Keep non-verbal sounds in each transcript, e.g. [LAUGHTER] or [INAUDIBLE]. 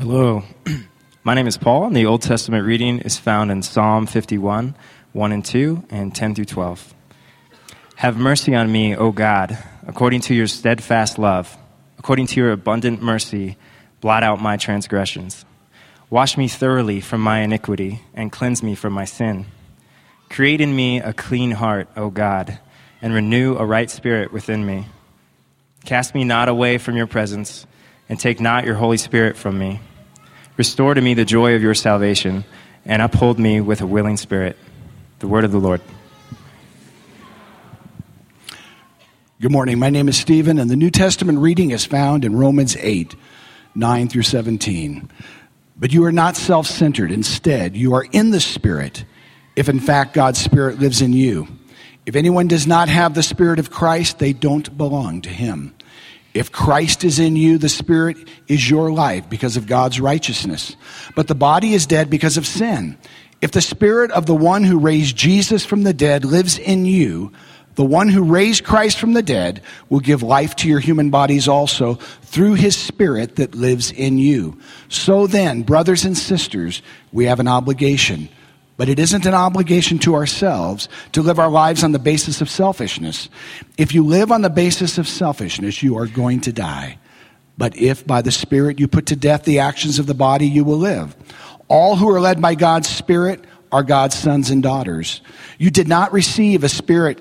Hello. [CLEARS THROAT] My name is Paul, and the Old Testament reading is found in Psalm 51, 1 and 2, and 10 through 12. Have mercy on me, O God, according to your steadfast love. According to your abundant mercy, blot out my transgressions. Wash me thoroughly from my iniquity, and cleanse me from my sin. Create in me a clean heart, O God, and renew a right spirit within me. Cast me not away from your presence, and take not your Holy Spirit from me. Restore to me the joy of your salvation, and uphold me with a willing spirit. The word of the Lord. Good morning. My name is Stephen, and the New Testament reading is found in Romans 8, 9 through 17. But you are not self centered. Instead, you are in the Spirit, if in fact God's Spirit lives in you. If anyone does not have the Spirit of Christ, they don't belong to him. If Christ is in you, the Spirit is your life because of God's righteousness. But the body is dead because of sin. If the Spirit of the one who raised Jesus from the dead lives in you, the one who raised Christ from the dead will give life to your human bodies also through his Spirit that lives in you. So then, brothers and sisters, we have an obligation but it isn't an obligation to ourselves to live our lives on the basis of selfishness. If you live on the basis of selfishness, you are going to die. But if by the Spirit you put to death the actions of the body, you will live. All who are led by God's Spirit are God's sons and daughters. You did not receive a spirit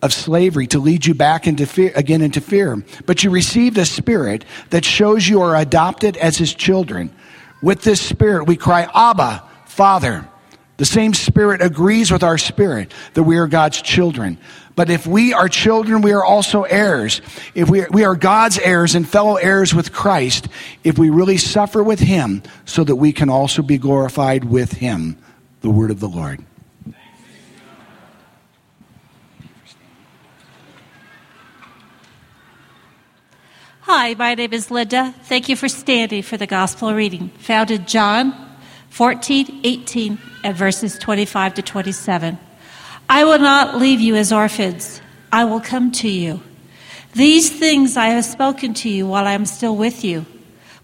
of slavery to lead you back into fear, again into fear, but you received a spirit that shows you are adopted as his children. With this spirit, we cry, Abba, Father. The same Spirit agrees with our spirit that we are God's children. But if we are children, we are also heirs. If we we are God's heirs and fellow heirs with Christ, if we really suffer with Him, so that we can also be glorified with Him. The word of the Lord. Hi, my name is Linda. Thank you for standing for the gospel reading found in John 14, 18, and verses 25 to 27. I will not leave you as orphans. I will come to you. These things I have spoken to you while I am still with you.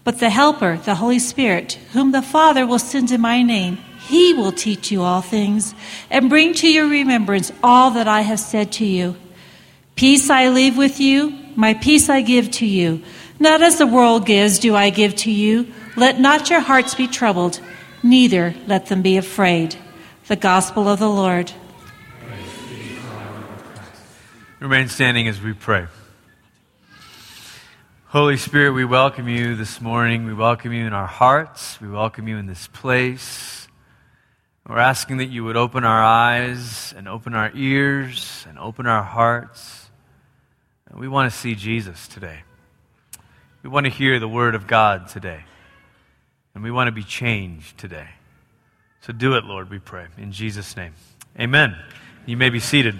But the Helper, the Holy Spirit, whom the Father will send in my name, he will teach you all things and bring to your remembrance all that I have said to you. Peace I leave with you, my peace I give to you. Not as the world gives, do I give to you. Let not your hearts be troubled neither let them be afraid. The Gospel of the Lord. Remain standing as we pray. Holy Spirit, we welcome you this morning. We welcome you in our hearts. We welcome you in this place. We're asking that you would open our eyes and open our ears and open our hearts. We want to see Jesus today. We want to hear the word of God today. And we want to be changed today. So do it, Lord, we pray. In Jesus' name. Amen. You may be seated.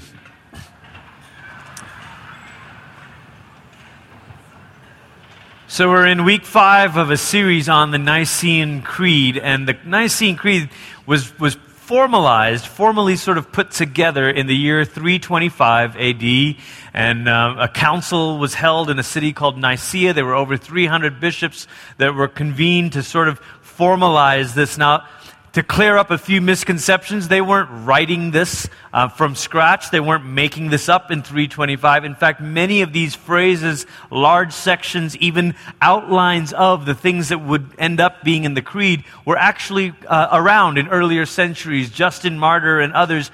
So, we're in week five of a series on the Nicene Creed, and the Nicene Creed was, was formalized, formally sort of put together in the year 325 AD. And uh, a council was held in a city called Nicaea. There were over 300 bishops that were convened to sort of formalize this. Now, to clear up a few misconceptions, they weren't writing this uh, from scratch. They weren't making this up in 325. In fact, many of these phrases, large sections, even outlines of the things that would end up being in the creed, were actually uh, around in earlier centuries. Justin Martyr and others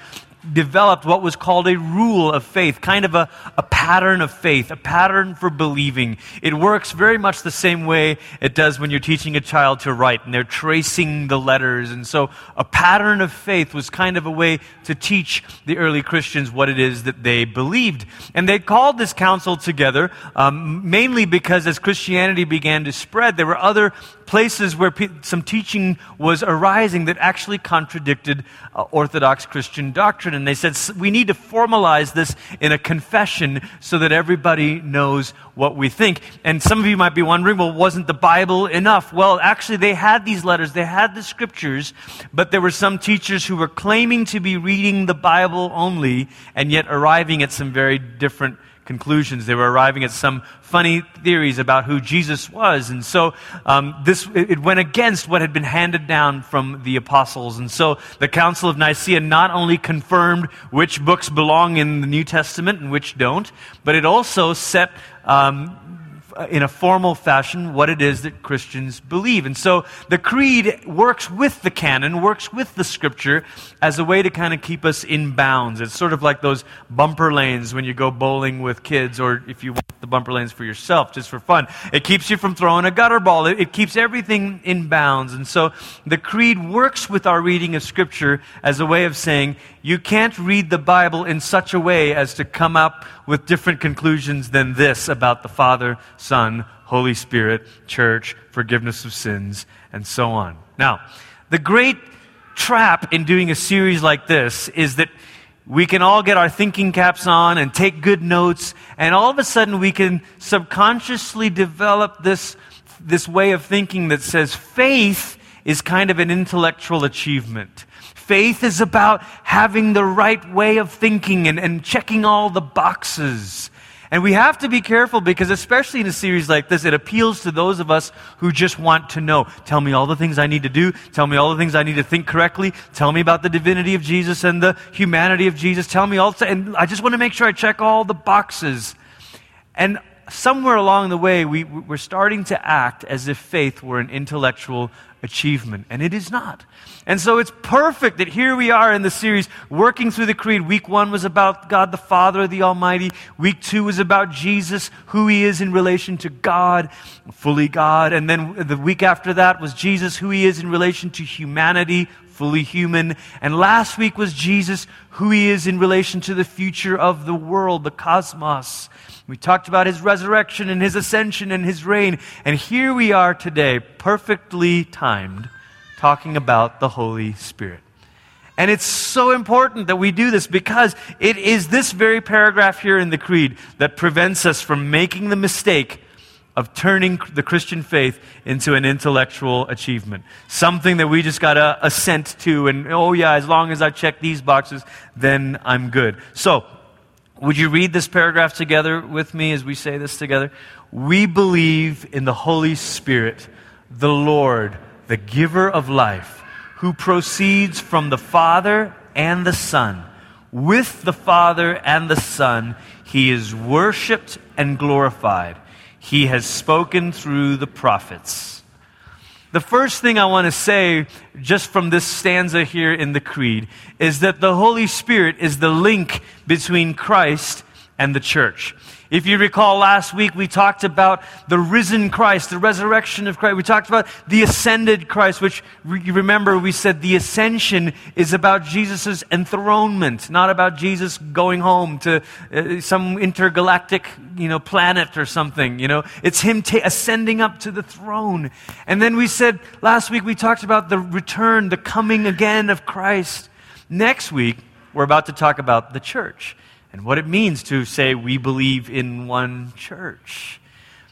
developed what was called a rule of faith, kind of a, a pattern of faith, a pattern for believing. It works very much the same way it does when you're teaching a child to write and they're tracing the letters. And so a pattern of faith was kind of a way to teach the early Christians what it is that they believed. And they called this council together um, mainly because as Christianity began to spread, there were other places where pe- some teaching was arising that actually contradicted uh, Orthodox Christian doctrine. And they said, we need to formalize this in a confession so that everybody knows what we think. And some of you might be wondering, well, wasn't the Bible enough? Well, actually, they had these letters, they had the scriptures, but there were some teachers who were claiming to be reading the Bible only and yet arriving at some very different conclusions. They were arriving at some funny theories about who Jesus was. And so um, this, it went against what had been handed down from the apostles. And so the Council of Nicaea not only confirmed which books belong in the New Testament and which don't, but it also set um, Uh, in a formal fashion what it is that Christians believe. And so the creed works with the canon, works with the scripture as a way to kind of keep us in bounds. It's sort of like those bumper lanes when you go bowling with kids, or if you want the bumper lanes for yourself, just for fun. It keeps you from throwing a gutter ball, it, it keeps everything in bounds. And so the creed works with our reading of scripture as a way of saying, you can't read the Bible in such a way as to come up with different conclusions than this about the Father, Son, Holy Spirit, church, forgiveness of sins, and so on. Now, the great trap in doing a series like this is that we can all get our thinking caps on and take good notes, and all of a sudden we can subconsciously develop this, this way of thinking that says faith is kind of an intellectual achievement. Faith is about having the right way of thinking and, and checking all the boxes. And we have to be careful because, especially in a series like this, it appeals to those of us who just want to know. Tell me all the things I need to do. Tell me all the things I need to think correctly. Tell me about the divinity of Jesus and the humanity of Jesus. Tell me all. And I just want to make sure I check all the boxes. And somewhere along the way, we, we're starting to act as if faith were an intellectual achievement, and it is not. And so it's perfect that here we are in the series working through the creed. Week one was about God the Father, the Almighty. Week two was about Jesus, who he is in relation to God, fully God. And then the week after that was Jesus, who he is in relation to humanity, fully human. And last week was Jesus, who he is in relation to the future of the world, the cosmos. We talked about his resurrection and his ascension and his reign. And here we are today, perfectly timed, talking about the Holy Spirit. And it's so important that we do this because it is this very paragraph here in the Creed that prevents us from making the mistake of turning the Christian faith into an intellectual achievement. Something that we just got to assent to, and oh, yeah, as long as I check these boxes, then I'm good. So, would you read this paragraph together with me as we say this together? We believe in the Holy Spirit, the Lord, the giver of life, who proceeds from the Father and the Son. With the Father and the Son, he is worshiped and glorified. He has spoken through the prophets. The first thing I want to say, just from this stanza here in the Creed, is that the Holy Spirit is the link between Christ and the church. If you recall last week, we talked about the risen Christ, the resurrection of Christ. We talked about the ascended Christ, which you remember we said the ascension is about Jesus' enthronement, not about Jesus going home to uh, some intergalactic, you know, planet or something, you know. It's him ta- ascending up to the throne. And then we said last week we talked about the return, the coming again of Christ. Next week, we're about to talk about the church and what it means to say we believe in one church.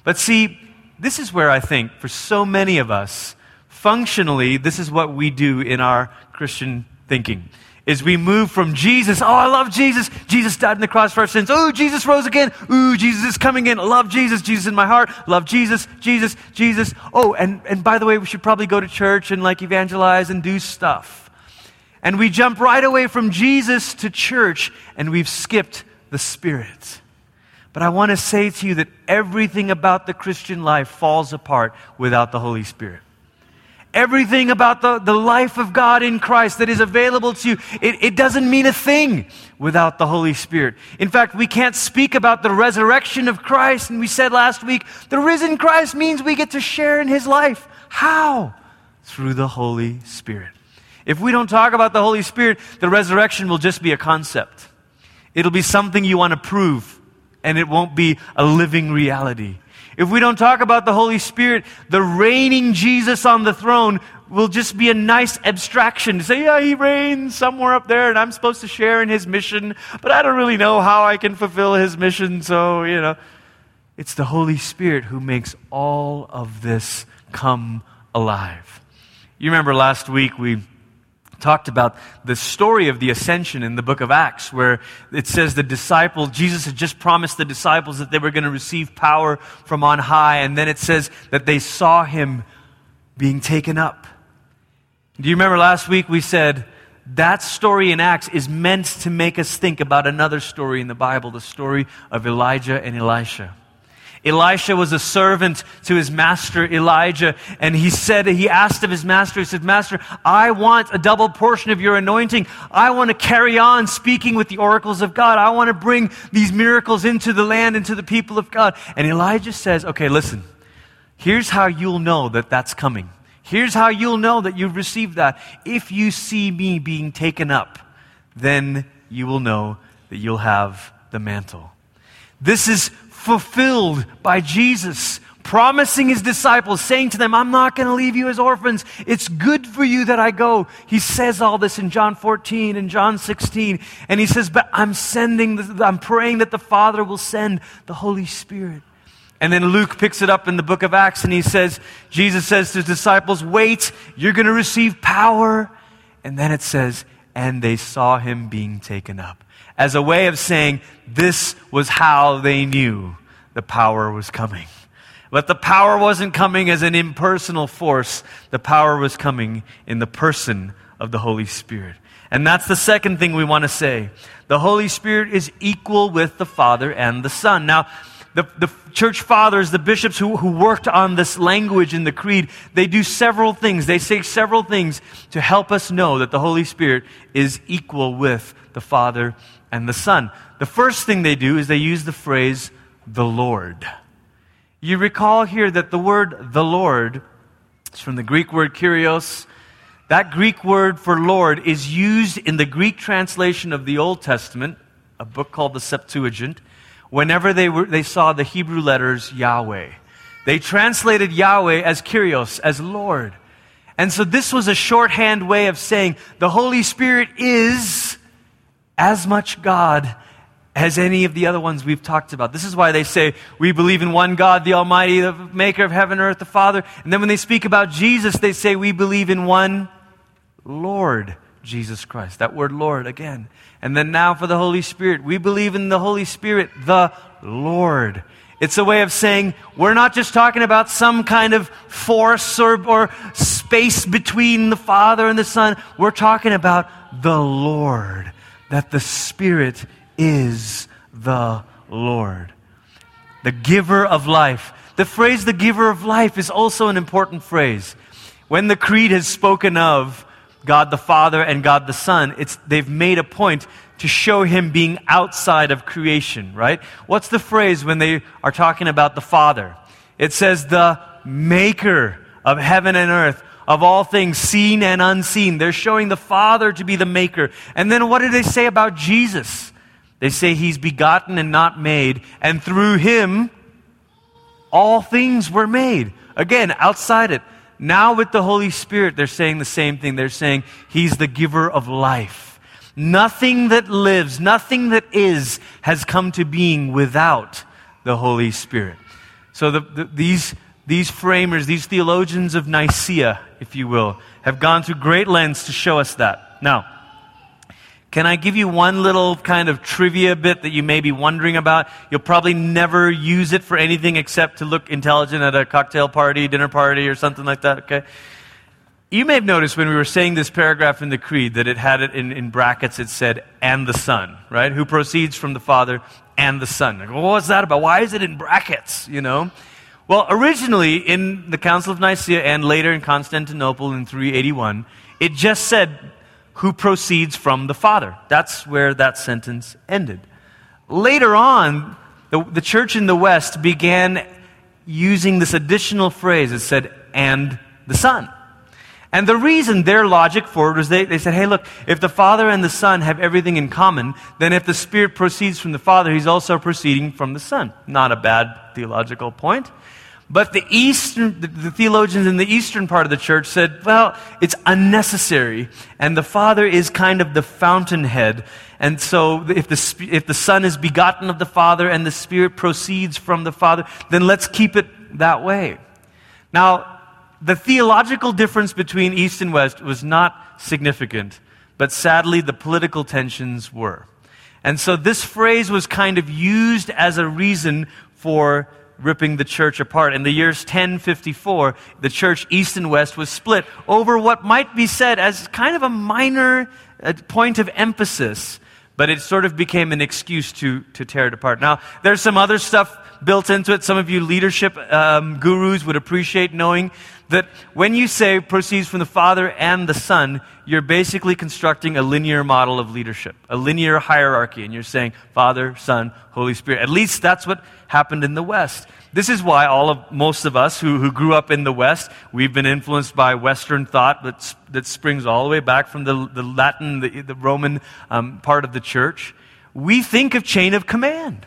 But see, this is where I think for so many of us, functionally, this is what we do in our Christian thinking. Is we move from Jesus, oh, I love Jesus. Jesus died on the cross for our sins. Oh, Jesus rose again. Ooh, Jesus is coming in. Love Jesus. Jesus in my heart. Love Jesus, Jesus, Jesus. Oh, and, and by the way, we should probably go to church and like evangelize and do stuff. And we jump right away from Jesus to church and we've skipped the Spirit. But I want to say to you that everything about the Christian life falls apart without the Holy Spirit. Everything about the, the life of God in Christ that is available to you, it, it doesn't mean a thing without the Holy Spirit. In fact, we can't speak about the resurrection of Christ. And we said last week, the risen Christ means we get to share in his life. How? Through the Holy Spirit. If we don't talk about the Holy Spirit, the resurrection will just be a concept. It'll be something you want to prove, and it won't be a living reality. If we don't talk about the Holy Spirit, the reigning Jesus on the throne will just be a nice abstraction say, yeah, he reigns somewhere up there and I'm supposed to share in his mission, but I don't really know how I can fulfill his mission, so, you know. It's the Holy Spirit who makes all of this come alive. You remember last week we talked about the story of the ascension in the book of Acts, where it says the disciples, Jesus had just promised the disciples that they were going to receive power from on high, and then it says that they saw him being taken up. Do you remember last week we said that story in Acts is meant to make us think about another story in the Bible, the story of Elijah and Elisha. Elisha was a servant to his master Elijah, and he said, he asked of his master, he said, Master, I want a double portion of your anointing. I want to carry on speaking with the oracles of God. I want to bring these miracles into the land, into the people of God. And Elijah says, Okay, listen, here's how you'll know that that's coming. Here's how you'll know that you've received that. If you see me being taken up, then you will know that you'll have the mantle. This is fulfilled by Jesus promising his disciples, saying to them, I'm not going to leave you as orphans. It's good for you that I go. He says all this in John 14 and John 16. And he says, But I'm sending, the, I'm praying that the Father will send the Holy Spirit. And then Luke picks it up in the book of Acts and he says, Jesus says to his disciples, Wait, you're going to receive power. And then it says, And they saw him being taken up. As a way of saying, this was how they knew the power was coming. But the power wasn't coming as an impersonal force, the power was coming in the person of the Holy Spirit. And that's the second thing we want to say. The Holy Spirit is equal with the Father and the Son. Now, the, the church fathers, the bishops who, who worked on this language in the creed, they do several things. They say several things to help us know that the Holy Spirit is equal with the Father and the Son. The first thing they do is they use the phrase, the Lord. You recall here that the word the Lord is from the Greek word kurios. That Greek word for Lord is used in the Greek translation of the Old Testament, a book called the Septuagint whenever they, were, they saw the Hebrew letters Yahweh. They translated Yahweh as Kyrios, as Lord. And so this was a shorthand way of saying the Holy Spirit is as much God as any of the other ones we've talked about. This is why they say we believe in one God, the Almighty, the maker of heaven and earth, the Father. And then when they speak about Jesus, they say we believe in one Lord Jesus Christ. That word Lord again. And then now for the Holy Spirit. We believe in the Holy Spirit, the Lord. It's a way of saying we're not just talking about some kind of force or, or space between the Father and the Son. We're talking about the Lord, that the Spirit is the Lord, the giver of life. The phrase the giver of life is also an important phrase. When the Creed has spoken of God the Father and God the Son, it's, they've made a point to show him being outside of creation, right? What's the phrase when they are talking about the Father? It says, the maker of heaven and earth, of all things seen and unseen. They're showing the Father to be the maker. And then what do they say about Jesus? They say he's begotten and not made, and through him, all things were made. Again, outside it. Now, with the Holy Spirit, they're saying the same thing. They're saying He's the giver of life. Nothing that lives, nothing that is, has come to being without the Holy Spirit. So, the, the, these, these framers, these theologians of Nicaea, if you will, have gone through great lengths to show us that. Now, can I give you one little kind of trivia bit that you may be wondering about? You'll probably never use it for anything except to look intelligent at a cocktail party, dinner party, or something like that, okay? You may have noticed when we were saying this paragraph in the Creed that it had it in, in brackets, it said, and the Son, right? Who proceeds from the Father and the Son. Like, well, what's that about? Why is it in brackets, you know? Well, originally in the Council of Nicaea and later in Constantinople in 381, it just said who proceeds from the Father. That's where that sentence ended. Later on, the, the church in the West began using this additional phrase. It said, and the Son. And the reason their logic for it was they, they said, hey, look, if the Father and the Son have everything in common, then if the Spirit proceeds from the Father, He's also proceeding from the Son. Not a bad theological point. But the Eastern, the theologians in the Eastern part of the church said, well, it's unnecessary. And the Father is kind of the fountainhead. And so if the, if the Son is begotten of the Father and the Spirit proceeds from the Father, then let's keep it that way. Now, the theological difference between East and West was not significant, but sadly, the political tensions were. And so this phrase was kind of used as a reason for ripping the church apart. In the years 1054, the church east and west was split over what might be said as kind of a minor uh, point of emphasis, but it sort of became an excuse to, to tear it apart. Now, there's some other stuff built into it. Some of you leadership um, gurus would appreciate knowing that when you say proceeds from the Father and the Son, you're basically constructing a linear model of leadership, a linear hierarchy, and you're saying Father, Son, Holy Spirit. At least that's what happened in the West. This is why all of most of us who, who grew up in the West, we've been influenced by Western thought that, that springs all the way back from the, the Latin, the, the Roman um, part of the church. We think of chain of command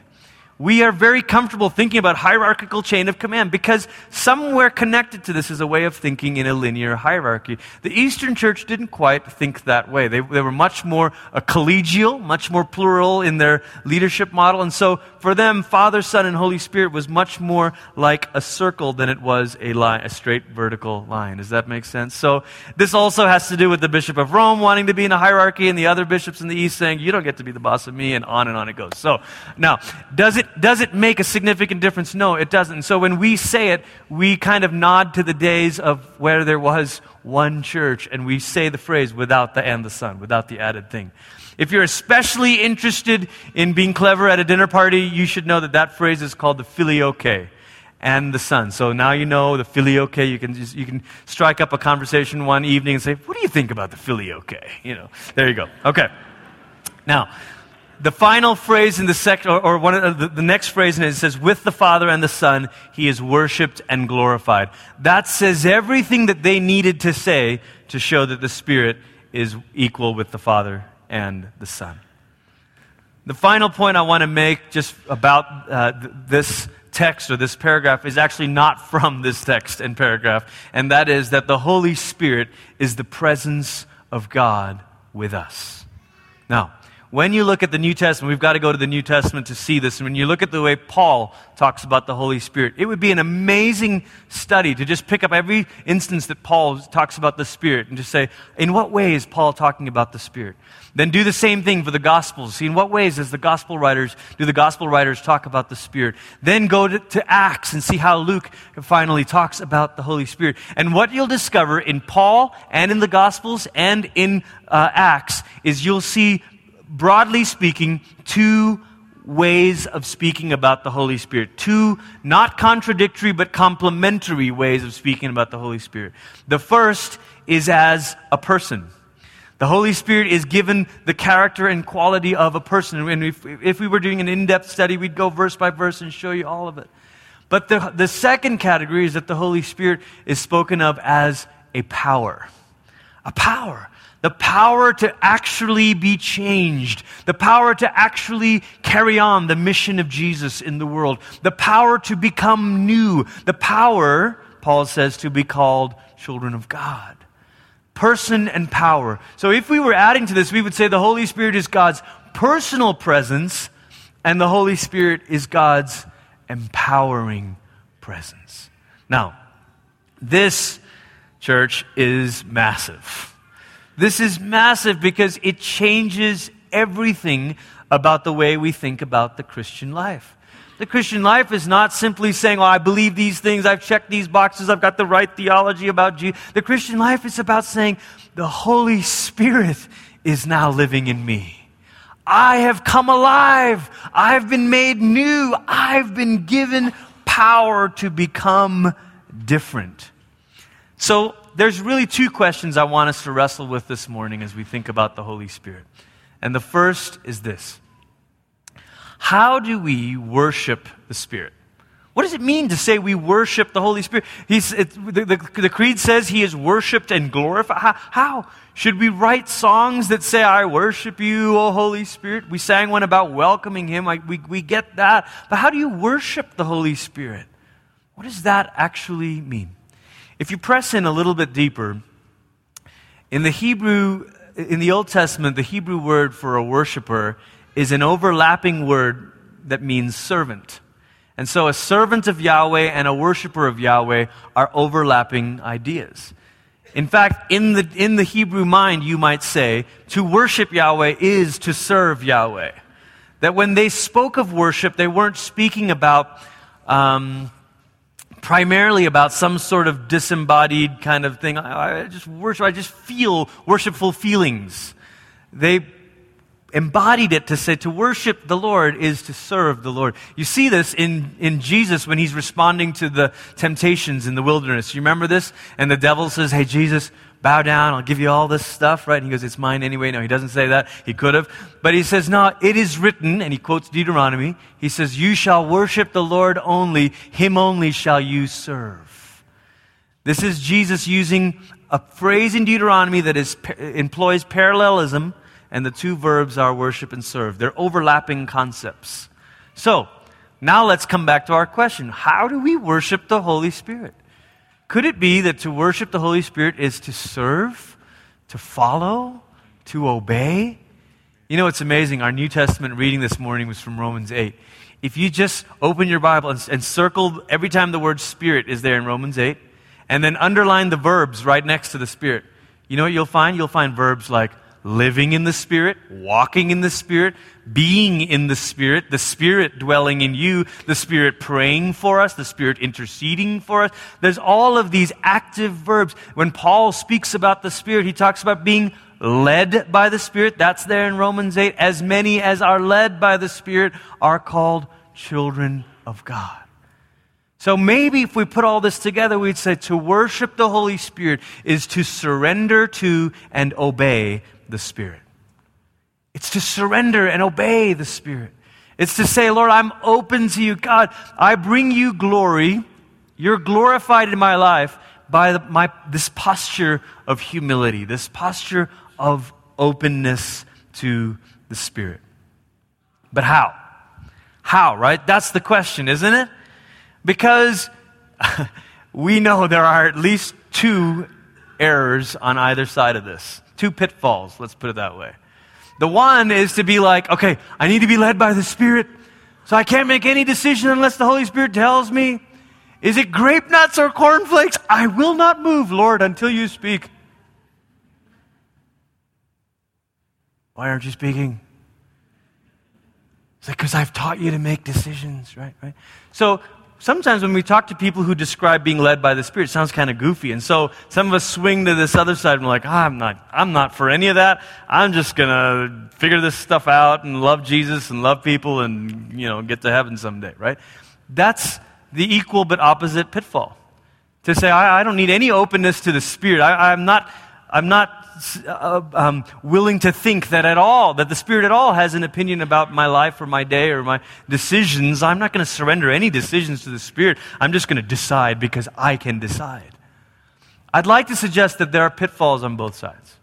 we are very comfortable thinking about hierarchical chain of command because somewhere connected to this is a way of thinking in a linear hierarchy. The Eastern Church didn't quite think that way. They, they were much more collegial, much more plural in their leadership model. And so for them, Father, Son, and Holy Spirit was much more like a circle than it was a line, a straight vertical line. Does that make sense? So this also has to do with the Bishop of Rome wanting to be in a hierarchy and the other bishops in the East saying, you don't get to be the boss of me, and on and on it goes. So now, does it does it make a significant difference? No, it doesn't. So when we say it, we kind of nod to the days of where there was one church, and we say the phrase without the and the son, without the added thing. If you're especially interested in being clever at a dinner party, you should know that that phrase is called the filioque and the son. So now you know the filioque. You can just, you can strike up a conversation one evening and say, "What do you think about the filioque?" You know, there you go. Okay. Now, the final phrase in the section, or, or, one of the, the next phrase in it, it says, with the Father and the Son, he is worshiped and glorified. That says everything that they needed to say to show that the Spirit is equal with the Father and the Son. The final point I want to make just about uh, th- this text or this paragraph is actually not [LAUGHS] from this text and paragraph, and that is that the Holy Spirit is the presence of God with us. Now, when you look at the New Testament, we've got to go to the New Testament to see this. And when you look at the way Paul talks about the Holy Spirit, it would be an amazing study to just pick up every instance that Paul talks about the Spirit and just say, in what way is Paul talking about the Spirit? Then do the same thing for the Gospels. See, in what ways does the Gospel writers, do the Gospel writers talk about the Spirit? Then go to, to Acts and see how Luke finally talks about the Holy Spirit. And what you'll discover in Paul and in the Gospels and in uh, Acts is you'll see broadly speaking, two ways of speaking about the Holy Spirit. Two not contradictory but complementary ways of speaking about the Holy Spirit. The first is as a person. The Holy Spirit is given the character and quality of a person. And if, if we were doing an in depth study, we'd go verse by verse and show you all of it. But the, the second category is that the Holy Spirit is spoken of as a power. A power the power to actually be changed, the power to actually carry on the mission of Jesus in the world, the power to become new, the power, Paul says, to be called children of God. Person and power. So if we were adding to this, we would say the Holy Spirit is God's personal presence, and the Holy Spirit is God's empowering presence. Now, this church is massive. This is massive because it changes everything about the way we think about the Christian life. The Christian life is not simply saying, Oh, I believe these things, I've checked these boxes, I've got the right theology about Jesus. The Christian life is about saying, The Holy Spirit is now living in me. I have come alive. I've been made new. I've been given power to become different. So there's really two questions I want us to wrestle with this morning as we think about the Holy Spirit. And the first is this How do we worship the Spirit? What does it mean to say we worship the Holy Spirit? It, the, the, the, Creed says he is worshiped and glorified. How, how? Should we write songs that say, I worship you, O Holy Spirit? We sang one about welcoming him. We, we get that. But how do you worship the Holy Spirit? What does that actually mean? If you press in a little bit deeper, in the Hebrew, in the Old Testament, the Hebrew word for a worshiper is an overlapping word that means servant. And so a servant of Yahweh and a worshiper of Yahweh are overlapping ideas. In fact, in the, in the Hebrew mind, you might say, to worship Yahweh is to serve Yahweh. That when they spoke of worship, they weren't speaking about um, primarily about some sort of disembodied kind of thing. I, just worship, I just feel worshipful feelings. They embodied it to say to worship the Lord is to serve the Lord. You see this in, in Jesus when he's responding to the temptations in the wilderness. You remember this? And the devil says, Hey, Jesus, bow down, I'll give you all this stuff, right? And he goes, It's mine anyway. No, he doesn't say that. He could have. But he says, No, it is written, and he quotes Deuteronomy. He says, You shall worship the Lord only, him only shall you serve. This is Jesus using a phrase in Deuteronomy that is, employs parallelism, and the two verbs are worship and serve. They're overlapping concepts. So, now let's come back to our question How do we worship the Holy Spirit? Could it be that to worship the Holy Spirit is to serve, to follow, to obey? You know, it's amazing. Our New Testament reading this morning was from Romans 8. If you just open your Bible and, and circle every time the word Spirit is there in Romans 8, and then underline the verbs right next to the Spirit, you know what you'll find? You'll find verbs like living in the Spirit, walking in the Spirit, being in the Spirit, the Spirit dwelling in you, the Spirit praying for us, the Spirit interceding for us. There's all of these active verbs. When Paul speaks about the Spirit, he talks about being led by the Spirit. That's there in Romans 8. As many as are led by the Spirit are called children of God. So maybe if we put all this together, we'd say to worship the Holy Spirit is to surrender to and obey the Spirit. It's to surrender and obey the Spirit. It's to say, Lord, I'm open to you. God, I bring you glory. You're glorified in my life by the, my, this posture of humility, this posture of openness to the Spirit. But how? How, right? That's the question, isn't it? Because [LAUGHS] we know there are at least two errors on either side of this. Two pitfalls, let's put it that way. The one is to be like, okay, I need to be led by the Spirit, so I can't make any decision unless the Holy Spirit tells me. Is it grape nuts or cornflakes? I will not move, Lord, until you speak. Why aren't you speaking? It's like, because I've taught you to make decisions, right? Right? So sometimes when we talk to people who describe being led by the Spirit, it sounds kind of goofy. And so some of us swing to this other side and we're like, oh, I'm not, I'm not for any of that. I'm just going to figure this stuff out and love Jesus and love people and, you know, get to heaven someday, right? That's the equal but opposite pitfall. To say, I, I don't need any openness to the Spirit. I, I'm not, I'm not uh, um, willing to think that at all, that the Spirit at all has an opinion about my life or my day or my decisions. I'm not going to surrender any decisions to the Spirit. I'm just going to decide because I can decide. I'd like to suggest that there are pitfalls on both sides.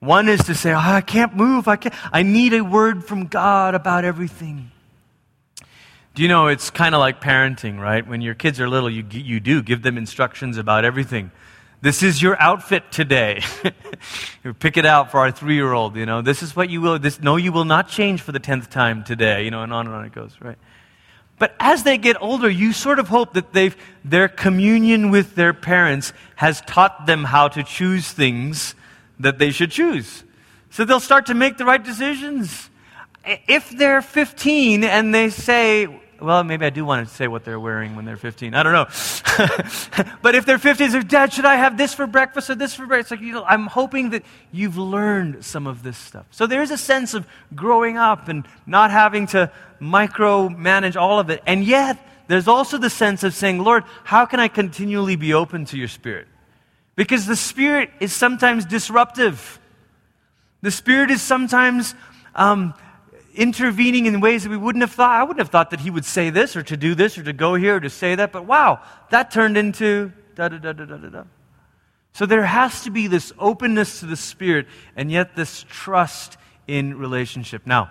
One is to say, oh, I can't move. I, can't. I need a word from God about everything. Do you know it's kind of like parenting, right? When your kids are little, you, you do give them instructions about everything. This is your outfit today. [LAUGHS] Pick it out for our three year old. You know, this is what you will, this, no, you will not change for the tenth time today, you know, and on and on it goes, right? But as they get older, you sort of hope that they've, their communion with their parents has taught them how to choose things that they should choose. So they'll start to make the right decisions. If they're 15 and they say, well, maybe I do want to say what they're wearing when they're 15. I don't know. [LAUGHS] but if they're 15, say, Dad, should I have this for breakfast or this for breakfast? Like, you know, I'm hoping that you've learned some of this stuff. So there's a sense of growing up and not having to micromanage all of it. And yet, there's also the sense of saying, Lord, how can I continually be open to your spirit? Because the spirit is sometimes disruptive. The spirit is sometimes um, intervening in ways that we wouldn't have thought. I wouldn't have thought that he would say this or to do this or to go here or to say that, but wow, that turned into da da da da da da. So there has to be this openness to the Spirit and yet this trust in relationship. Now,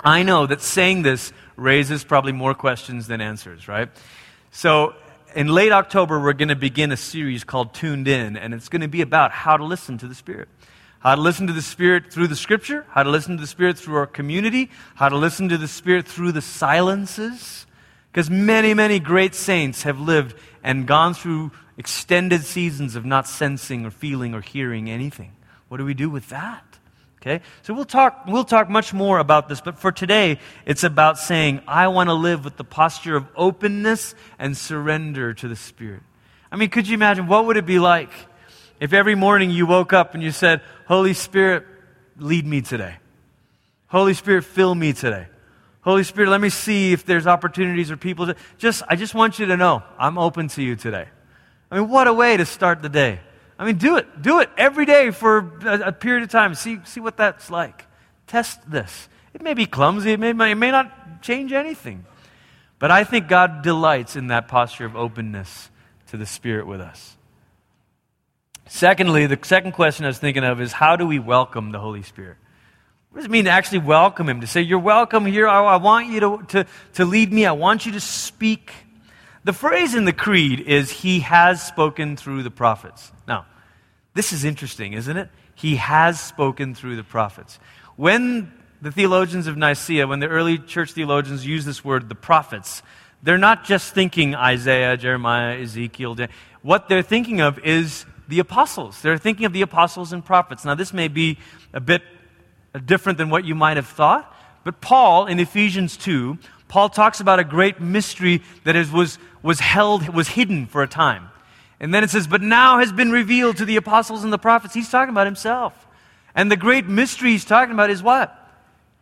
I know that saying this raises probably more questions than answers, right? So in late October, we're going to begin a series called Tuned In, and it's going to be about how to listen to the Spirit how to listen to the Spirit through the Scripture, how to listen to the Spirit through our community, how to listen to the Spirit through the silences, Because many, many great saints have lived and gone through extended seasons of not sensing or feeling or hearing anything. What do we do with that? Okay? So we'll talk, we'll talk much more about this, but for today, it's about saying, I want to live with the posture of openness and surrender to the Spirit. I mean, could you imagine what would it be like if every morning you woke up and you said, Holy Spirit, lead me today? Holy Spirit, fill me today. Holy Spirit, let me see if there's opportunities or people. To, just, I just want you to know I'm open to you today. I mean, what a way to start the day. I mean, do it. Do it every day for a, a period of time. See, see what that's like. Test this. It may be clumsy, it may, it may not change anything. But I think God delights in that posture of openness to the Spirit with us. Secondly, the second question I was thinking of is how do we welcome the Holy Spirit? What does it mean to actually welcome Him? To say, You're welcome here. I, I want you to, to, to lead me. I want you to speak. The phrase in the Creed is, He has spoken through the prophets. Now, this is interesting, isn't it? He has spoken through the prophets. When the theologians of Nicaea, when the early church theologians use this word, the prophets, they're not just thinking Isaiah, Jeremiah, Ezekiel. What they're thinking of is the apostles. They're thinking of the apostles and prophets. Now, this may be a bit different than what you might have thought, but Paul in Ephesians 2, Paul talks about a great mystery that is, was, was held, was hidden for a time. And then it says, but now has been revealed to the apostles and the prophets. He's talking about himself. And the great mystery he's talking about is what?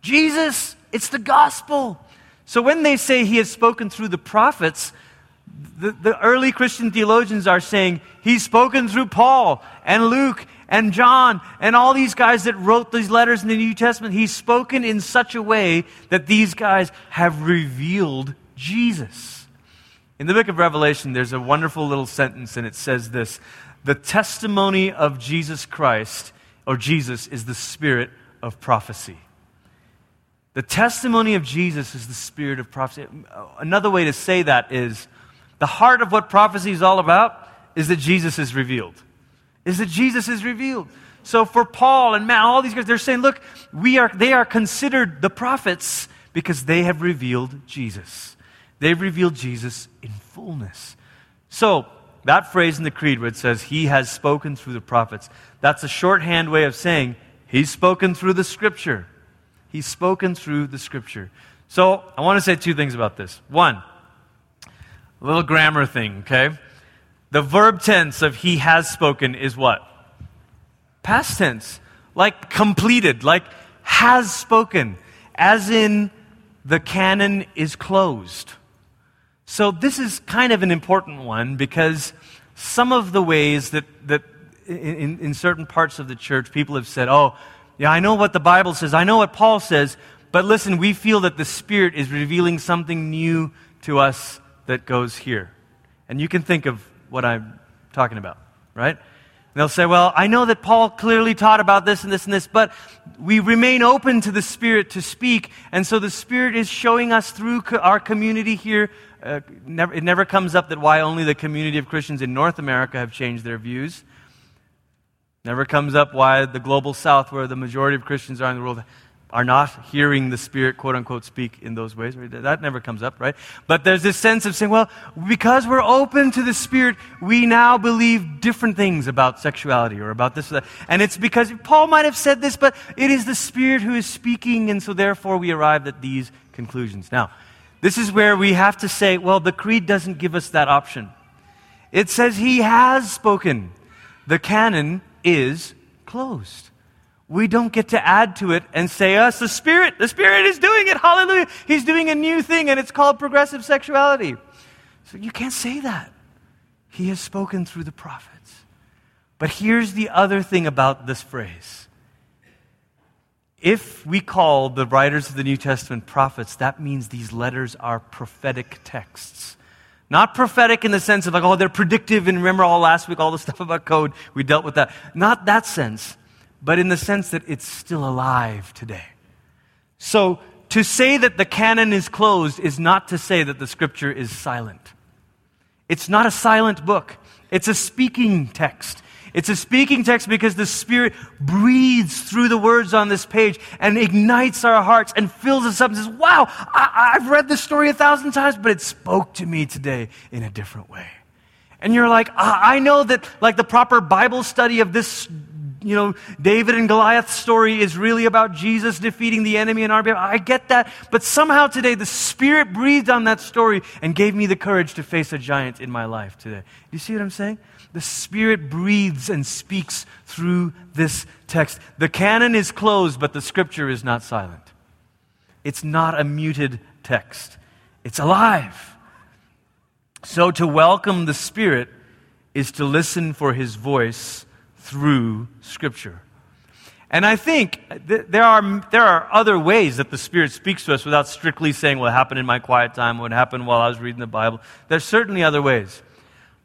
Jesus. It's the gospel. So when they say he has spoken through the prophets, the, the early Christian theologians are saying he's spoken through Paul and Luke and John and all these guys that wrote these letters in the New Testament. He's spoken in such a way that these guys have revealed Jesus. In the book of Revelation, there's a wonderful little sentence, and it says this The testimony of Jesus Christ, or Jesus, is the spirit of prophecy. The testimony of Jesus is the spirit of prophecy. Another way to say that is the heart of what prophecy is all about is that Jesus is revealed. Is that Jesus is revealed. So for Paul and Matt, all these guys, they're saying, look, we are, they are considered the prophets because they have revealed Jesus. They've revealed Jesus in fullness. So, that phrase in the creed where it says, He has spoken through the prophets, that's a shorthand way of saying, He's spoken through the scripture. He's spoken through the scripture. So, I want to say two things about this. One, a little grammar thing, okay? The verb tense of he has spoken is what? Past tense. Like completed, like has spoken, as in the canon is closed. So, this is kind of an important one because some of the ways that, that in, in certain parts of the church people have said, oh, yeah, I know what the Bible says. I know what Paul says. But listen, we feel that the Spirit is revealing something new to us that goes here. And you can think of what I'm talking about, right? And they'll say, well, I know that Paul clearly taught about this and this and this, but we remain open to the Spirit to speak. And so the Spirit is showing us through co- our community here. Uh, never, it never comes up that why only the community of Christians in North America have changed their views. Never comes up why the global south, where the majority of Christians are in the world, are not hearing the Spirit, quote unquote, speak in those ways. That never comes up, right? But there's this sense of saying, well, because we're open to the Spirit, we now believe different things about sexuality or about this or that. And it's because Paul might have said this, but it is the Spirit who is speaking, and so therefore we arrive at these conclusions. Now, this is where we have to say, well, the Creed doesn't give us that option. It says he has spoken. The canon is closed. We don't get to add to it and say, uh, us, the Spirit, the Spirit is doing it. Hallelujah. He's doing a new thing and it's called progressive sexuality. So you can't say that. He has spoken through the prophets. But here's the other thing about this phrase. If we call the writers of the New Testament prophets, that means these letters are prophetic texts. Not prophetic in the sense of like, oh, they're predictive, and remember all last week, all the stuff about code, we dealt with that. Not that sense, but in the sense that it's still alive today. So, to say that the canon is closed is not to say that the scripture is silent. It's not a silent book, it's a speaking text. It's a speaking text because the Spirit breathes through the words on this page and ignites our hearts and fills us up and says, Wow, I, have read this story a thousand times, but it spoke to me today in a different way. And you're like, I know that like the proper Bible study of this you know, David and Goliath story is really about Jesus defeating the enemy in our behalf. I get that. But somehow today, the Spirit breathed on that story and gave me the courage to face a giant in my life today. Do you see what I'm saying? The Spirit breathes and speaks through this text. The canon is closed, but the scripture is not silent. It's not a muted text, it's alive. So to welcome the Spirit is to listen for his voice through Scripture. And I think th- there, are, there are other ways that the Spirit speaks to us without strictly saying what happened in my quiet time, what happened while I was reading the Bible. There's certainly other ways.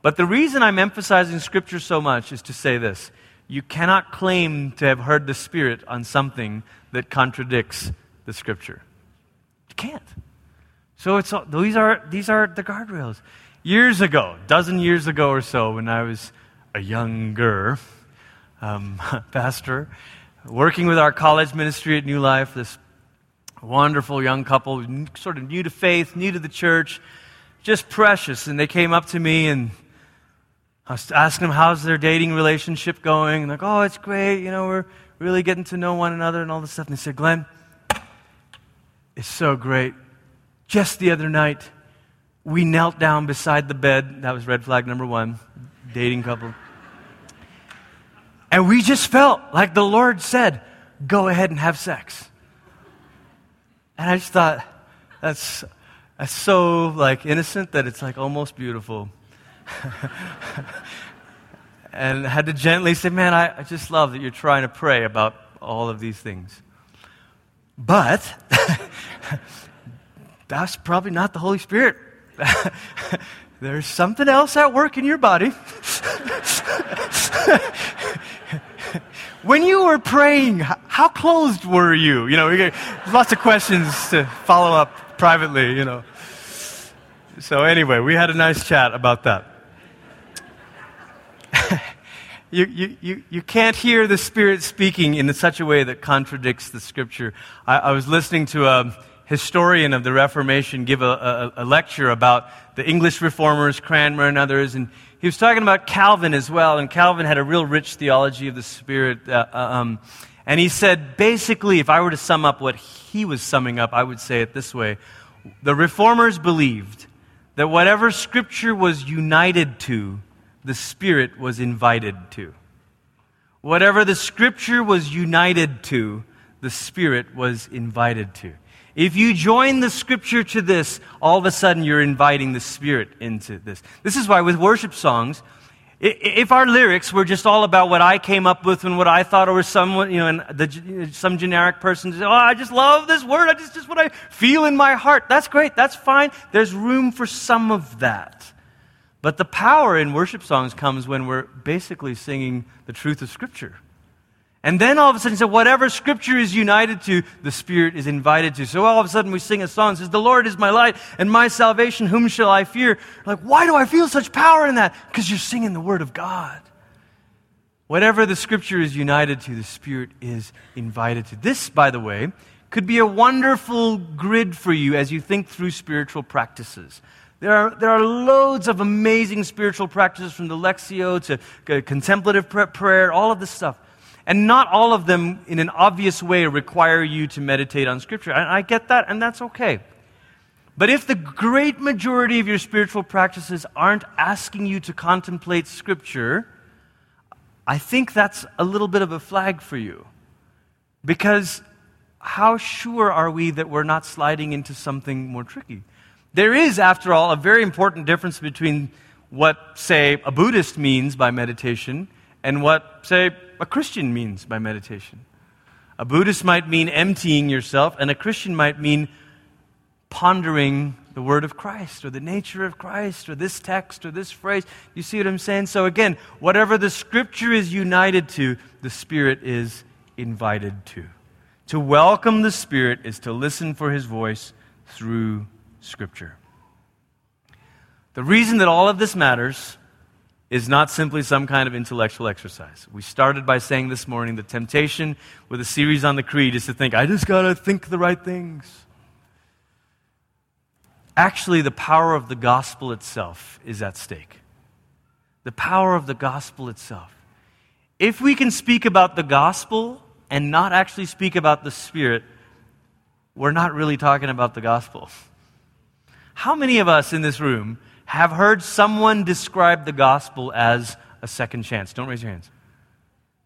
But the reason I'm emphasizing Scripture so much is to say this you cannot claim to have heard the Spirit on something that contradicts the Scripture. You can't. So it's, these, are, these are the guardrails. Years ago, dozen years ago or so, when I was a younger, um, [LAUGHS] pastor, working with our college ministry at New Life, this wonderful young couple, sort of new to faith, new to the church, just precious. And they came up to me and I was asking them, how's their dating relationship going? And like, oh, it's great. You know, we're really getting to know one another and all this stuff. And they said, Glenn, it's so great. Just the other night, we knelt down beside the bed. That was red flag number one, dating couple. And we just felt like the Lord said, go ahead and have sex. And I just thought, that's, that's so like innocent that it's like almost beautiful. [LAUGHS] and had to gently say, man, I, I just love that you're trying to pray about all of these things. But [LAUGHS] that's probably not the Holy Spirit. [LAUGHS] There's something else at work in your body. When you were praying, how closed were you? You know, we get lots of questions to follow up privately, you know. So, anyway, we had a nice chat about that. [LAUGHS] you, you, you, you can't hear the Spirit speaking in such a way that contradicts the Scripture. I, I was listening to a historian of the Reformation give a, a, a lecture about the English reformers, Cranmer and others, and he was talking about Calvin as well, and Calvin had a real rich theology of the Spirit. Uh, uh, um, and he said, basically, if I were to sum up what he was summing up, I would say it this way The reformers believed that whatever Scripture was united to, the Spirit was invited to. Whatever the Scripture was united to, the Spirit was invited to. If you join the scripture to this, all of a sudden you're inviting the Spirit into this. This is why with worship songs, if our lyrics were just all about what I came up with and what I thought, or someone, you know, and the, some generic person says, "Oh, I just love this word. I just just what I feel in my heart." That's great. That's fine. There's room for some of that. But the power in worship songs comes when we're basically singing the truth of Scripture. And then all of a sudden, so whatever scripture is united to, the Spirit is invited to. So all of a sudden, we sing a song that says, The Lord is my light and my salvation. Whom shall I fear? Like, why do I feel such power in that? Because you're singing the Word of God. Whatever the scripture is united to, the Spirit is invited to. This, by the way, could be a wonderful grid for you as you think through spiritual practices. There are, there are loads of amazing spiritual practices from the Lectio to uh, contemplative prayer, all of this stuff. And not all of them, in an obvious way, require you to meditate on Scripture. And I get that, and that's okay. But if the great majority of your spiritual practices aren't asking you to contemplate Scripture, I think that's a little bit of a flag for you. Because how sure are we that we're not sliding into something more tricky? There is, after all, a very important difference between what, say, a Buddhist means by meditation and what, say, a Christian means by meditation. A Buddhist might mean emptying yourself, and a Christian might mean pondering the word of Christ or the nature of Christ or this text or this phrase. You see what I'm saying? So, again, whatever the scripture is united to, the Spirit is invited to. To welcome the Spirit is to listen for his voice through scripture. The reason that all of this matters is not simply some kind of intellectual exercise. We started by saying this morning the temptation with a series on the creed is to think, I just got to think the right things. Actually, the power of the gospel itself is at stake. The power of the gospel itself. If we can speak about the gospel and not actually speak about the Spirit, we're not really talking about the gospel. How many of us in this room have heard someone describe the gospel as a second chance? Don't raise your hands.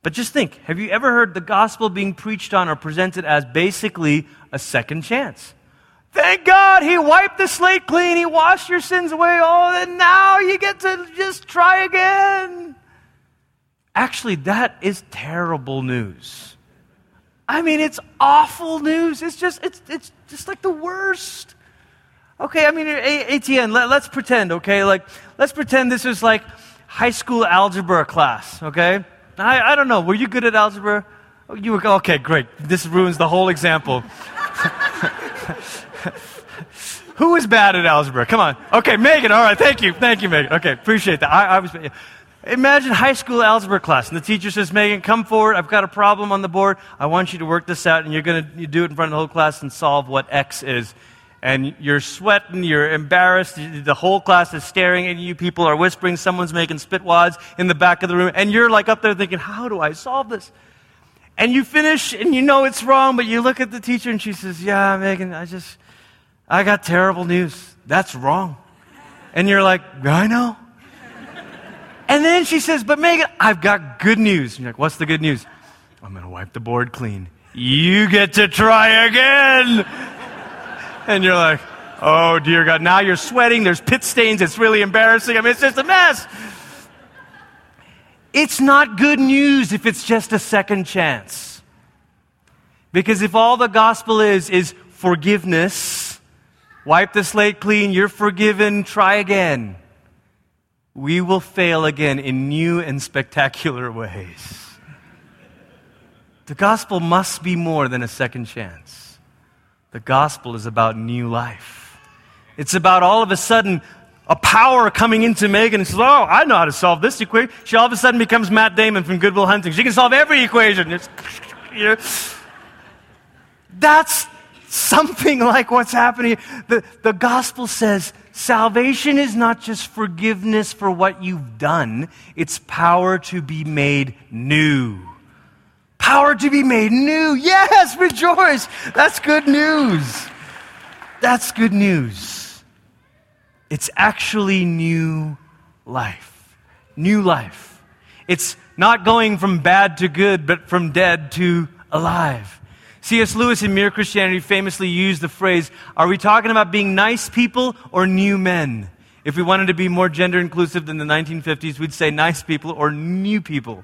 But just think have you ever heard the gospel being preached on or presented as basically a second chance? Thank God he wiped the slate clean, he washed your sins away. Oh, and now you get to just try again. Actually, that is terrible news. I mean, it's awful news. It's just, it's, it's just like the worst. Okay, I mean, ATN, let, us pretend, okay? Like, let's pretend this is like high school algebra class, okay? I, I don't know. Were you good at algebra? Oh, you were, okay, great. This ruins the whole example. [LAUGHS] Who is bad at algebra? Come on. Okay, Megan. All right, thank you. Thank you, Megan. Okay, appreciate that. I, I was. Imagine high school algebra class, and the teacher says, Megan, come forward. I've got a problem on the board. I want you to work this out, and you're going to do it in front of the whole class and solve what X is and you're sweating, you're embarrassed, the whole class is staring at you, people are whispering, someone's making spitwads in the back of the room, and you're like up there thinking, how do I solve this? And you finish and you know it's wrong, but you look at the teacher and she says, yeah, Megan, I just, I got terrible news. That's wrong. And you're like, I know. And then she says, but Megan, I've got good news. And you're like, what's the good news? I'm going to wipe the board clean. You get to try again and you're like, oh dear God, now you're sweating, there's pit stains, it's really embarrassing. I mean, it's just a mess. It's not good news if it's just a second chance. Because if all the gospel is, is forgiveness, wipe the slate clean, you're forgiven, try again, we will fail again in new and spectacular ways. The gospel must be more than a second chance. The gospel is about new life. It's about all of a sudden a power coming into Megan and says, Oh, I know how to solve this equation. She all of a sudden becomes Matt Damon from Good Will Hunting. She can solve every equation. You [LAUGHS] know, that's something [LAUGHS] like what's happening. The, the gospel says salvation is not just forgiveness for what you've done, it's power to be made new. Power to be made new. Yes, rejoice. That's good news. That's good news. It's actually new life. New life. It's not going from bad to good, but from dead to alive. C.S. Lewis in Mere Christianity famously used the phrase Are we talking about being nice people or new men? If we wanted to be more gender inclusive than the 1950s, we'd say nice people or new people.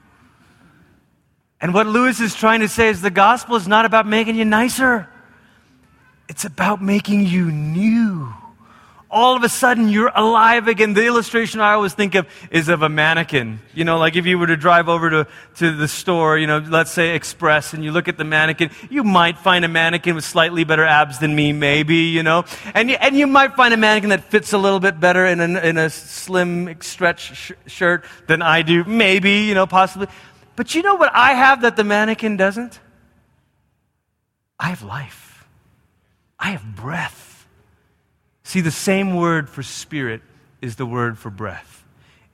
And what Lewis is trying to say is the gospel is not about making you nicer, it's about making you new. All of a sudden, you're alive again. The illustration I always think of is of a mannequin. You know, like if you were to drive over to, to the store, you know, let's say Express, and you look at the mannequin, you might find a mannequin with slightly better abs than me, maybe, you know. And you, and you might find a mannequin that fits a little bit better in a, in a slim stretch sh- shirt than I do, maybe, you know, possibly. But you know what I have that the mannequin doesn't? I have life. I have breath. See, the same word for spirit is the word for breath.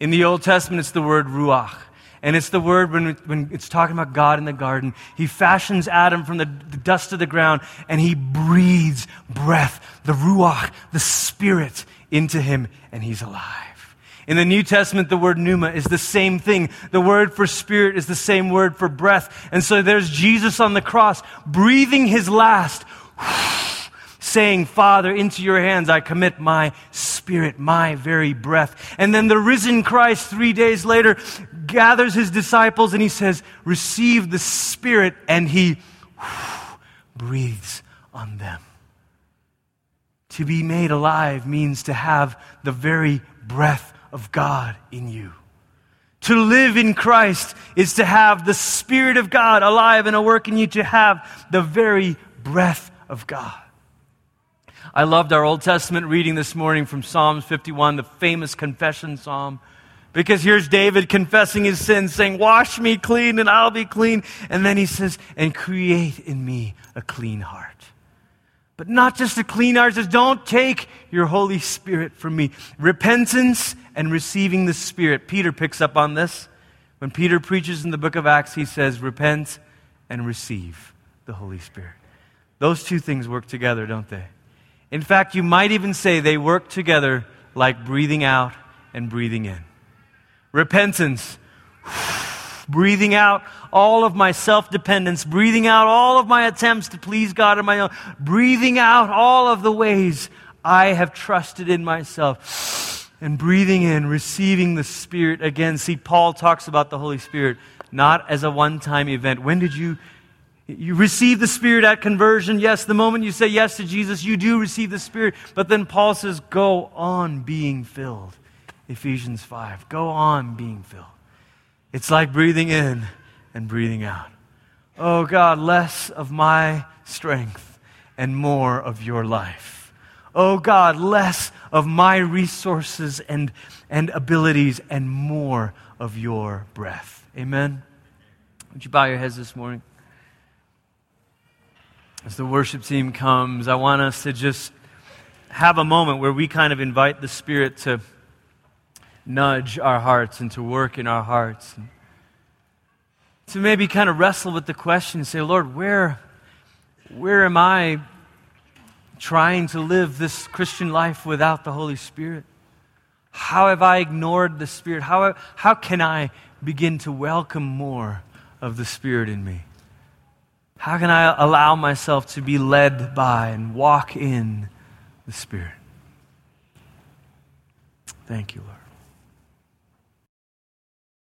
In the Old Testament, it's the word ruach. And it's the word when, when it's talking about God in the garden. He fashions Adam from the, the dust of the ground and he breathes breath, the ruach, the spirit into him, and he's alive. In the New Testament, the word pneuma is the same thing. The word for spirit is the same word for breath. And so there's Jesus on the cross breathing his last, [SIGHS] saying, Father, into your hands I commit my spirit, my very breath. And then the risen Christ, three days later, gathers his disciples and he says, Receive the spirit, and he [SIGHS] breathes on them. To be made alive means to have the very breath of God in you. To live in Christ is to have the Spirit of God alive and at work in you, to have the very breath of God. I loved our Old Testament reading this morning from Psalms 51, the famous confession psalm Because here's David confessing his sins, saying, Wash me clean and I'll be clean. And then he says, And create in me a clean heart. But not just a clean heart, says, Don't take your Holy Spirit from me. Repentance and receiving the Spirit. Peter picks up on this. When Peter preaches in the book of Acts, he says, Repent and receive the Holy Spirit. Those two things work together, don't they? In fact, you might even say they work together like breathing out and breathing in. Repentance, [SIGHS] breathing out all of my self dependence, breathing out all of my attempts to please God on my own, breathing out all of the ways I have trusted in myself, and breathing in, receiving the Spirit again. See, Paul talks about the Holy Spirit not as a one time event. When did you you receive the Spirit at conversion. Yes, the moment you say yes to Jesus, you do receive the Spirit. But then Paul says, go on being filled. Ephesians 5. Go on being filled. It's like breathing in and breathing out. Oh God, less of my strength and more of your life. Oh God, less of my resources and, and abilities and more of your breath. Amen. Would you bow your heads this morning? As the worship team comes, I want us to just have a moment where we kind of invite the Spirit to nudge our hearts and to work in our hearts. And to maybe kind of wrestle with the question and say, Lord, where, where am I trying to live this Christian life without the Holy Spirit? How have I ignored the Spirit? How, how can I begin to welcome more of the Spirit in me? How can I allow myself to be led by and walk in the Spirit? Thank you, Lord.